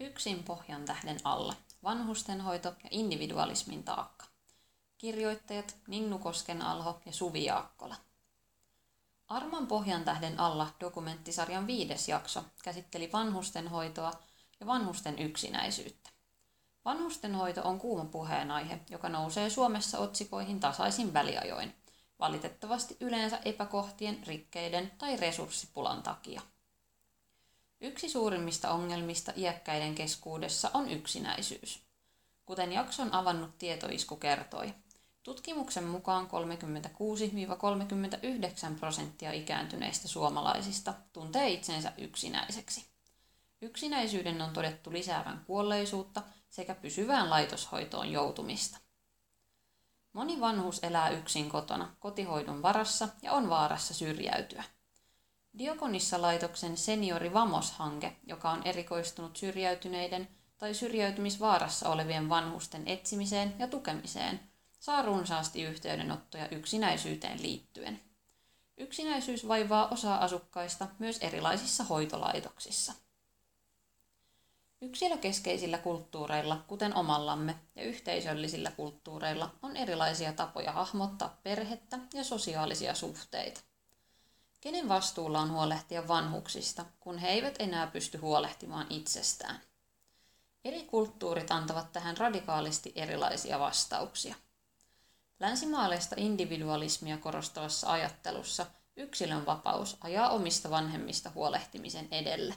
Yksin pohjan tähden alla. Vanhustenhoito ja individualismin taakka. Kirjoittajat Ninnu Kosken Alho ja Suvi Jaakkola. Arman pohjan tähden alla dokumenttisarjan viides jakso käsitteli vanhustenhoitoa ja vanhusten yksinäisyyttä. Vanhustenhoito on kuuma puheenaihe, joka nousee Suomessa otsikoihin tasaisin väliajoin, valitettavasti yleensä epäkohtien, rikkeiden tai resurssipulan takia. Yksi suurimmista ongelmista iäkkäiden keskuudessa on yksinäisyys. Kuten jakson avannut tietoisku kertoi, tutkimuksen mukaan 36-39 prosenttia ikääntyneistä suomalaisista tuntee itsensä yksinäiseksi. Yksinäisyyden on todettu lisäävän kuolleisuutta sekä pysyvään laitoshoitoon joutumista. Moni vanhus elää yksin kotona, kotihoidon varassa ja on vaarassa syrjäytyä – Diokonissa-laitoksen Seniori Vamos-hanke, joka on erikoistunut syrjäytyneiden tai syrjäytymisvaarassa olevien vanhusten etsimiseen ja tukemiseen, saa runsaasti yhteydenottoja yksinäisyyteen liittyen. Yksinäisyys vaivaa osaa asukkaista myös erilaisissa hoitolaitoksissa. Yksilökeskeisillä kulttuureilla, kuten omallamme, ja yhteisöllisillä kulttuureilla on erilaisia tapoja hahmottaa perhettä ja sosiaalisia suhteita. Kenen vastuulla on huolehtia vanhuksista, kun he eivät enää pysty huolehtimaan itsestään? Eri kulttuurit antavat tähän radikaalisti erilaisia vastauksia. Länsimaalaista individualismia korostavassa ajattelussa yksilön vapaus ajaa omista vanhemmista huolehtimisen edelle.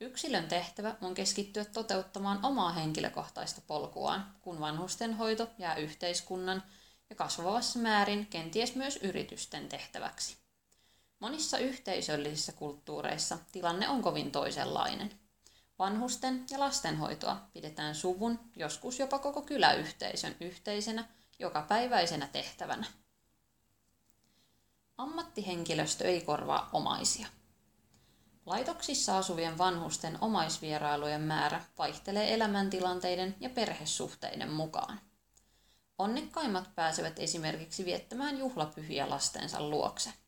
Yksilön tehtävä on keskittyä toteuttamaan omaa henkilökohtaista polkuaan, kun vanhustenhoito jää yhteiskunnan ja kasvavassa määrin kenties myös yritysten tehtäväksi. Monissa yhteisöllisissä kulttuureissa tilanne on kovin toisenlainen. Vanhusten ja lastenhoitoa pidetään suvun, joskus jopa koko kyläyhteisön yhteisenä, jokapäiväisenä tehtävänä. Ammattihenkilöstö ei korvaa omaisia. Laitoksissa asuvien vanhusten omaisvierailujen määrä vaihtelee elämäntilanteiden ja perhesuhteiden mukaan. Onnekkaimmat pääsevät esimerkiksi viettämään juhlapyhiä lastensa luokse.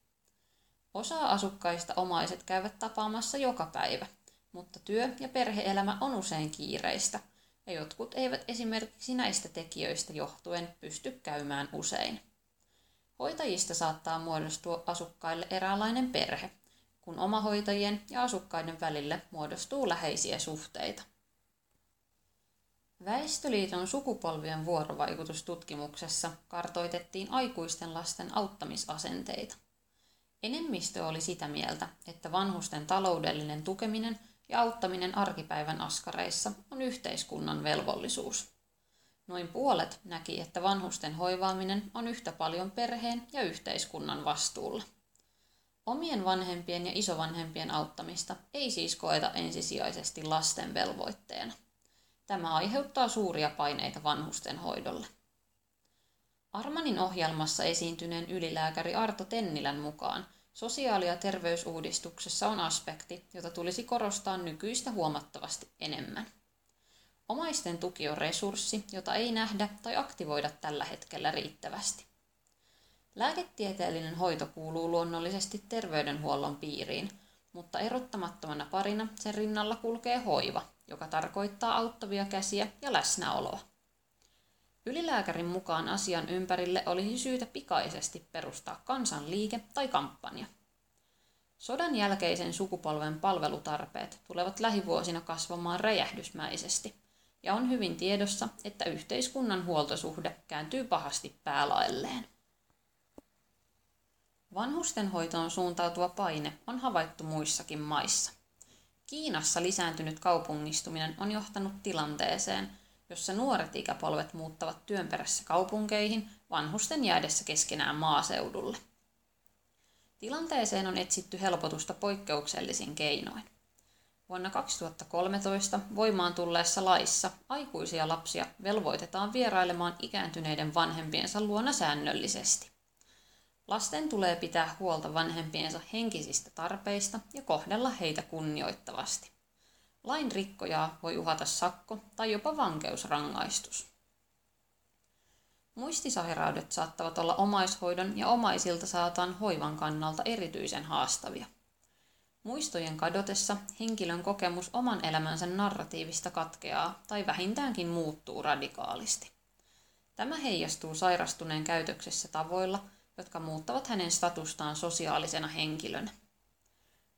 Osa asukkaista omaiset käyvät tapaamassa joka päivä, mutta työ- ja perheelämä on usein kiireistä, ja jotkut eivät esimerkiksi näistä tekijöistä johtuen pysty käymään usein. Hoitajista saattaa muodostua asukkaille eräänlainen perhe, kun omahoitajien ja asukkaiden välille muodostuu läheisiä suhteita. Väestöliiton sukupolvien vuorovaikutustutkimuksessa kartoitettiin aikuisten lasten auttamisasenteita. Enemmistö oli sitä mieltä, että vanhusten taloudellinen tukeminen ja auttaminen arkipäivän askareissa on yhteiskunnan velvollisuus. Noin puolet näki, että vanhusten hoivaaminen on yhtä paljon perheen ja yhteiskunnan vastuulla. Omien vanhempien ja isovanhempien auttamista ei siis koeta ensisijaisesti lasten velvoitteena. Tämä aiheuttaa suuria paineita vanhusten hoidolle. Armanin ohjelmassa esiintyneen ylilääkäri Arto Tennilän mukaan sosiaali- ja terveysuudistuksessa on aspekti, jota tulisi korostaa nykyistä huomattavasti enemmän. Omaisten tuki on resurssi, jota ei nähdä tai aktivoida tällä hetkellä riittävästi. Lääketieteellinen hoito kuuluu luonnollisesti terveydenhuollon piiriin, mutta erottamattomana parina sen rinnalla kulkee hoiva, joka tarkoittaa auttavia käsiä ja läsnäoloa. Ylilääkärin mukaan asian ympärille olisi syytä pikaisesti perustaa kansanliike tai kampanja. Sodan jälkeisen sukupolven palvelutarpeet tulevat lähivuosina kasvamaan räjähdysmäisesti, ja on hyvin tiedossa, että yhteiskunnan huoltosuhde kääntyy pahasti päälaelleen. Vanhustenhoitoon suuntautuva paine on havaittu muissakin maissa. Kiinassa lisääntynyt kaupungistuminen on johtanut tilanteeseen, jossa nuoret ikäpolvet muuttavat työn perässä kaupunkeihin vanhusten jäädessä keskenään maaseudulle. Tilanteeseen on etsitty helpotusta poikkeuksellisin keinoin. Vuonna 2013 voimaan tulleessa laissa aikuisia lapsia velvoitetaan vierailemaan ikääntyneiden vanhempiensa luona säännöllisesti. Lasten tulee pitää huolta vanhempiensa henkisistä tarpeista ja kohdella heitä kunnioittavasti. Lain rikkojaa voi uhata sakko tai jopa vankeusrangaistus. Muistisairaudet saattavat olla omaishoidon ja omaisilta saatan hoivan kannalta erityisen haastavia. Muistojen kadotessa henkilön kokemus oman elämänsä narratiivista katkeaa tai vähintäänkin muuttuu radikaalisti. Tämä heijastuu sairastuneen käytöksessä tavoilla, jotka muuttavat hänen statustaan sosiaalisena henkilönä.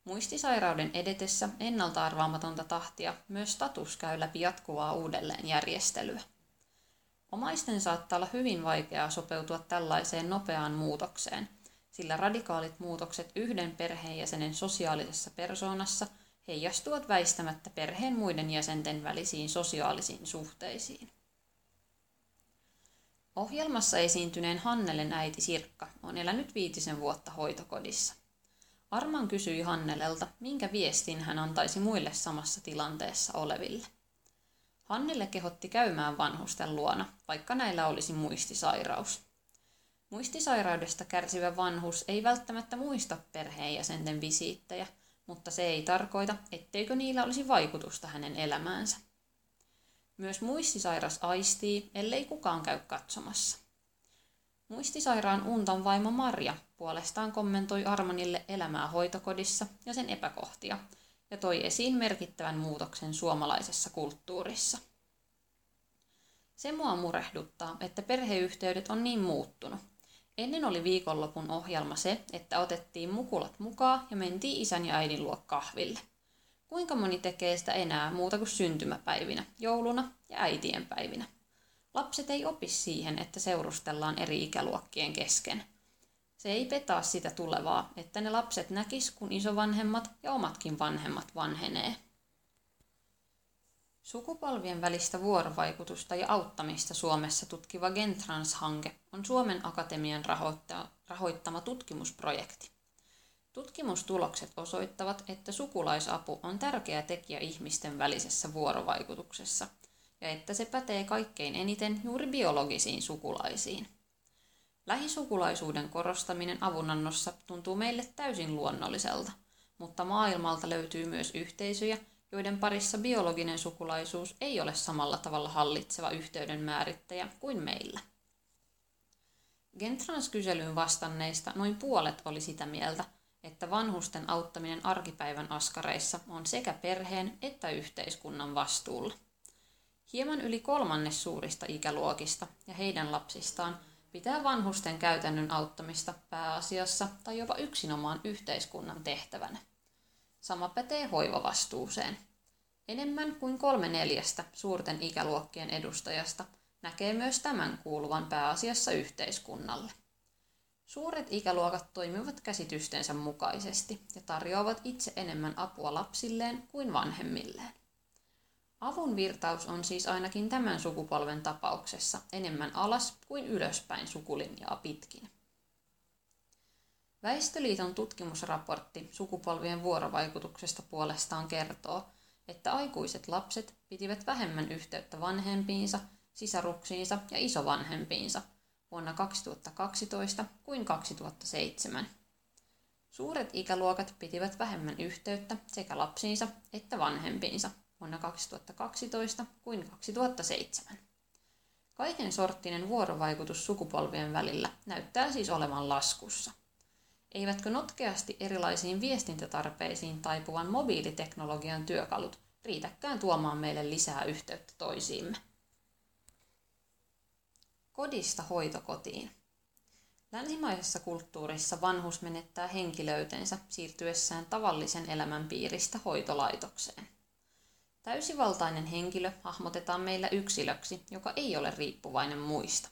Muistisairauden edetessä ennalta arvaamatonta tahtia myös status käy läpi jatkuvaa uudelleenjärjestelyä. Omaisten saattaa olla hyvin vaikeaa sopeutua tällaiseen nopeaan muutokseen, sillä radikaalit muutokset yhden perheenjäsenen sosiaalisessa persoonassa heijastuvat väistämättä perheen muiden jäsenten välisiin sosiaalisiin suhteisiin. Ohjelmassa esiintyneen Hannelen äiti Sirkka on elänyt viitisen vuotta hoitokodissa. Arman kysyi Hannelelta, minkä viestin hän antaisi muille samassa tilanteessa oleville. Hannelle kehotti käymään vanhusten luona, vaikka näillä olisi muistisairaus. Muistisairaudesta kärsivä vanhus ei välttämättä muista perheenjäsenten visiittejä, mutta se ei tarkoita, etteikö niillä olisi vaikutusta hänen elämäänsä. Myös muistisairas aistii, ellei kukaan käy katsomassa. Muistisairaan untan vaimo Marja puolestaan kommentoi Armanille elämää hoitokodissa ja sen epäkohtia ja toi esiin merkittävän muutoksen suomalaisessa kulttuurissa. Se mua murehduttaa, että perheyhteydet on niin muuttunut. Ennen oli viikonlopun ohjelma se, että otettiin mukulat mukaan ja mentiin isän ja äidin luo kahville. Kuinka moni tekee sitä enää muuta kuin syntymäpäivinä, jouluna ja äitien päivinä? Lapset ei opi siihen, että seurustellaan eri ikäluokkien kesken. Se ei petaa sitä tulevaa, että ne lapset näkis, kun isovanhemmat ja omatkin vanhemmat vanhenee. Sukupolvien välistä vuorovaikutusta ja auttamista Suomessa tutkiva Gentrans-hanke on Suomen Akatemian rahoittama tutkimusprojekti. Tutkimustulokset osoittavat, että sukulaisapu on tärkeä tekijä ihmisten välisessä vuorovaikutuksessa ja että se pätee kaikkein eniten juuri biologisiin sukulaisiin. Lähisukulaisuuden korostaminen avunannossa tuntuu meille täysin luonnolliselta, mutta maailmalta löytyy myös yhteisöjä, joiden parissa biologinen sukulaisuus ei ole samalla tavalla hallitseva yhteyden määrittäjä kuin meillä. Gentrans-kyselyyn vastanneista noin puolet oli sitä mieltä, että vanhusten auttaminen arkipäivän askareissa on sekä perheen että yhteiskunnan vastuulla. Hieman yli kolmannes suurista ikäluokista ja heidän lapsistaan pitää vanhusten käytännön auttamista pääasiassa tai jopa yksinomaan yhteiskunnan tehtävänä. Sama pätee hoivavastuuseen. Enemmän kuin kolme neljästä suurten ikäluokkien edustajasta näkee myös tämän kuuluvan pääasiassa yhteiskunnalle. Suuret ikäluokat toimivat käsitystensä mukaisesti ja tarjoavat itse enemmän apua lapsilleen kuin vanhemmilleen. Avun virtaus on siis ainakin tämän sukupolven tapauksessa enemmän alas kuin ylöspäin sukulinjaa pitkin. Väestöliiton tutkimusraportti sukupolvien vuorovaikutuksesta puolestaan kertoo, että aikuiset lapset pitivät vähemmän yhteyttä vanhempiinsa, sisaruksiinsa ja isovanhempiinsa vuonna 2012 kuin 2007. Suuret ikäluokat pitivät vähemmän yhteyttä sekä lapsiinsa että vanhempiinsa vuonna 2012 kuin 2007. Kaiken sorttinen vuorovaikutus sukupolvien välillä näyttää siis olevan laskussa. Eivätkö notkeasti erilaisiin viestintätarpeisiin taipuvan mobiiliteknologian työkalut riitäkään tuomaan meille lisää yhteyttä toisiimme? Kodista hoitokotiin. Länsimaisessa kulttuurissa vanhus menettää henkilöytensä siirtyessään tavallisen elämän piiristä hoitolaitokseen. Täysivaltainen henkilö hahmotetaan meillä yksilöksi, joka ei ole riippuvainen muista.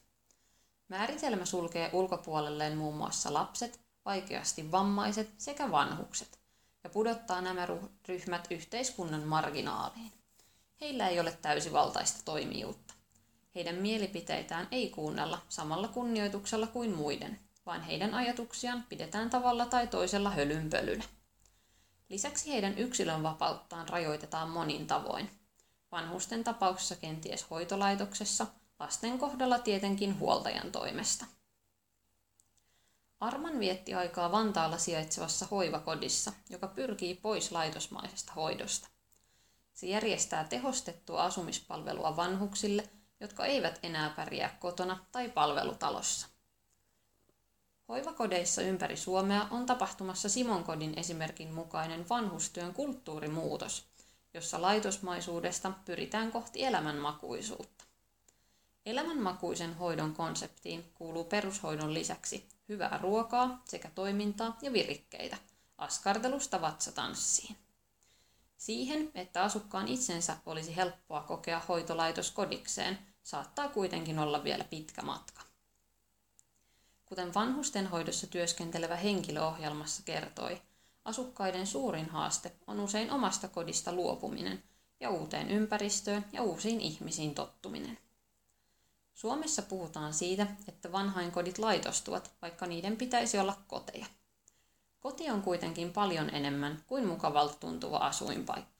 Määritelmä sulkee ulkopuolelleen muun muassa lapset, vaikeasti vammaiset sekä vanhukset ja pudottaa nämä ryhmät yhteiskunnan marginaaliin. Heillä ei ole täysivaltaista toimijuutta. Heidän mielipiteitään ei kuunnella samalla kunnioituksella kuin muiden, vaan heidän ajatuksiaan pidetään tavalla tai toisella hölynpölynä. Lisäksi heidän yksilön vapauttaan rajoitetaan monin tavoin. Vanhusten tapauksessa kenties hoitolaitoksessa, lasten kohdalla tietenkin huoltajan toimesta. Arman vietti aikaa Vantaalla sijaitsevassa hoivakodissa, joka pyrkii pois laitosmaisesta hoidosta. Se järjestää tehostettua asumispalvelua vanhuksille, jotka eivät enää pärjää kotona tai palvelutalossa. Hoivakodeissa ympäri Suomea on tapahtumassa Simonkodin esimerkin mukainen vanhustyön kulttuurimuutos, jossa laitosmaisuudesta pyritään kohti elämänmakuisuutta. Elämänmakuisen hoidon konseptiin kuuluu perushoidon lisäksi hyvää ruokaa sekä toimintaa ja virikkeitä, askartelusta vatsatanssiin. Siihen, että asukkaan itsensä olisi helppoa kokea hoitolaitos kodikseen, saattaa kuitenkin olla vielä pitkä matka. Kuten vanhustenhoidossa työskentelevä henkilöohjelmassa kertoi, asukkaiden suurin haaste on usein omasta kodista luopuminen ja uuteen ympäristöön ja uusiin ihmisiin tottuminen. Suomessa puhutaan siitä, että vanhainkodit laitostuvat, vaikka niiden pitäisi olla koteja. Koti on kuitenkin paljon enemmän kuin mukavalta tuntuva asuinpaikka.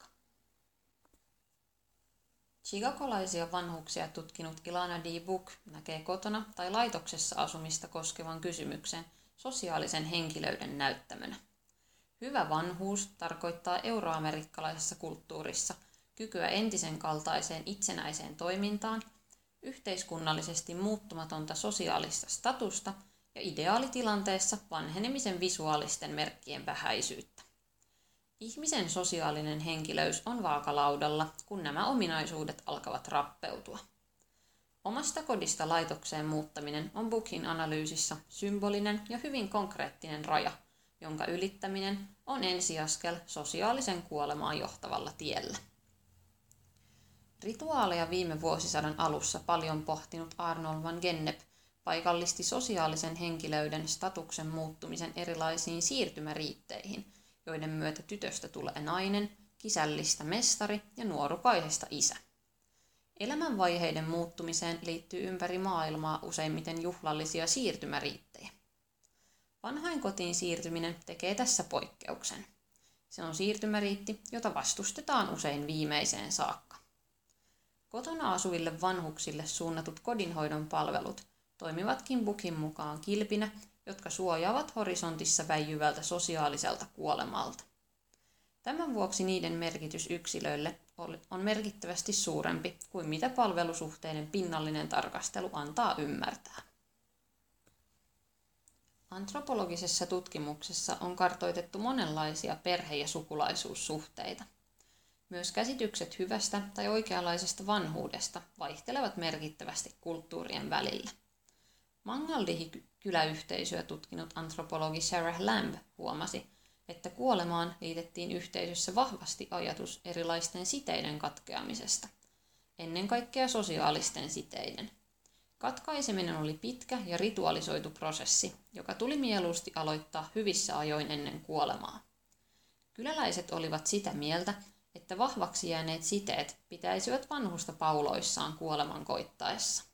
Chicagolaisia vanhuksia tutkinut Ilana D. Book näkee kotona tai laitoksessa asumista koskevan kysymyksen sosiaalisen henkilöyden näyttämönä. Hyvä vanhuus tarkoittaa euroamerikkalaisessa kulttuurissa kykyä entisen kaltaiseen itsenäiseen toimintaan, yhteiskunnallisesti muuttumatonta sosiaalista statusta ja ideaalitilanteessa vanhenemisen visuaalisten merkkien vähäisyyttä. Ihmisen sosiaalinen henkilöys on vaakalaudalla, kun nämä ominaisuudet alkavat rappeutua. Omasta kodista laitokseen muuttaminen on Bookin analyysissä symbolinen ja hyvin konkreettinen raja, jonka ylittäminen on ensiaskel sosiaalisen kuolemaan johtavalla tiellä. Rituaaleja viime vuosisadan alussa paljon pohtinut Arnold van Gennep paikallisti sosiaalisen henkilöyden statuksen muuttumisen erilaisiin siirtymäriitteihin, joiden myötä tytöstä tulee nainen, kisällistä mestari ja nuorukaisesta isä. Elämänvaiheiden muuttumiseen liittyy ympäri maailmaa useimmiten juhlallisia siirtymäriittejä. Vanhainkotiin siirtyminen tekee tässä poikkeuksen. Se on siirtymäriitti, jota vastustetaan usein viimeiseen saakka. Kotona asuville vanhuksille suunnatut kodinhoidon palvelut toimivatkin Bukin mukaan kilpinä, jotka suojaavat horisontissa väijyvältä sosiaaliselta kuolemalta. Tämän vuoksi niiden merkitys yksilöille on merkittävästi suurempi kuin mitä palvelusuhteiden pinnallinen tarkastelu antaa ymmärtää. Antropologisessa tutkimuksessa on kartoitettu monenlaisia perhe- ja sukulaisuussuhteita. Myös käsitykset hyvästä tai oikeanlaisesta vanhuudesta vaihtelevat merkittävästi kulttuurien välillä. Mangaldihi-kyläyhteisöä tutkinut antropologi Sarah Lamb huomasi, että kuolemaan liitettiin yhteisössä vahvasti ajatus erilaisten siteiden katkeamisesta, ennen kaikkea sosiaalisten siteiden. Katkaiseminen oli pitkä ja ritualisoitu prosessi, joka tuli mieluusti aloittaa hyvissä ajoin ennen kuolemaa. Kyläläiset olivat sitä mieltä, että vahvaksi jääneet siteet pitäisivät vanhusta pauloissaan kuoleman koittaessa.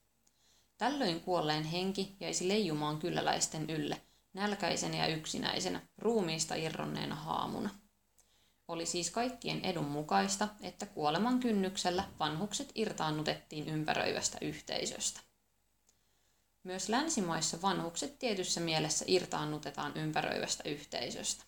Tällöin kuolleen henki jäisi leijumaan kyläläisten ylle, nälkäisenä ja yksinäisenä, ruumiista irronneena haamuna. Oli siis kaikkien edun mukaista, että kuoleman kynnyksellä vanhukset irtaannutettiin ympäröivästä yhteisöstä. Myös länsimaissa vanhukset tietyssä mielessä irtaannutetaan ympäröivästä yhteisöstä.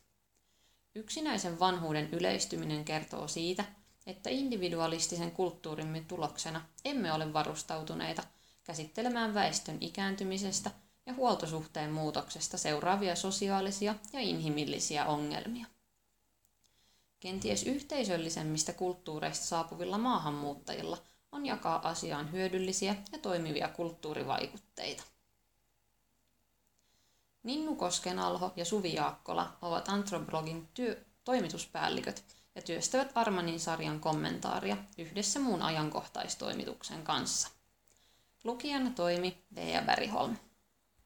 Yksinäisen vanhuuden yleistyminen kertoo siitä, että individualistisen kulttuurimme tuloksena emme ole varustautuneita käsittelemään väestön ikääntymisestä ja huoltosuhteen muutoksesta seuraavia sosiaalisia ja inhimillisiä ongelmia. Kenties yhteisöllisemmistä kulttuureista saapuvilla maahanmuuttajilla on jakaa asiaan hyödyllisiä ja toimivia kulttuurivaikutteita. Ninnu Koskenalho ja Suvi Jaakkola ovat Antroblogin työ- toimituspäälliköt ja työstävät Armanin sarjan kommentaaria yhdessä muun ajankohtaistoimituksen kanssa. Lukijana toimi Vea Bergholm.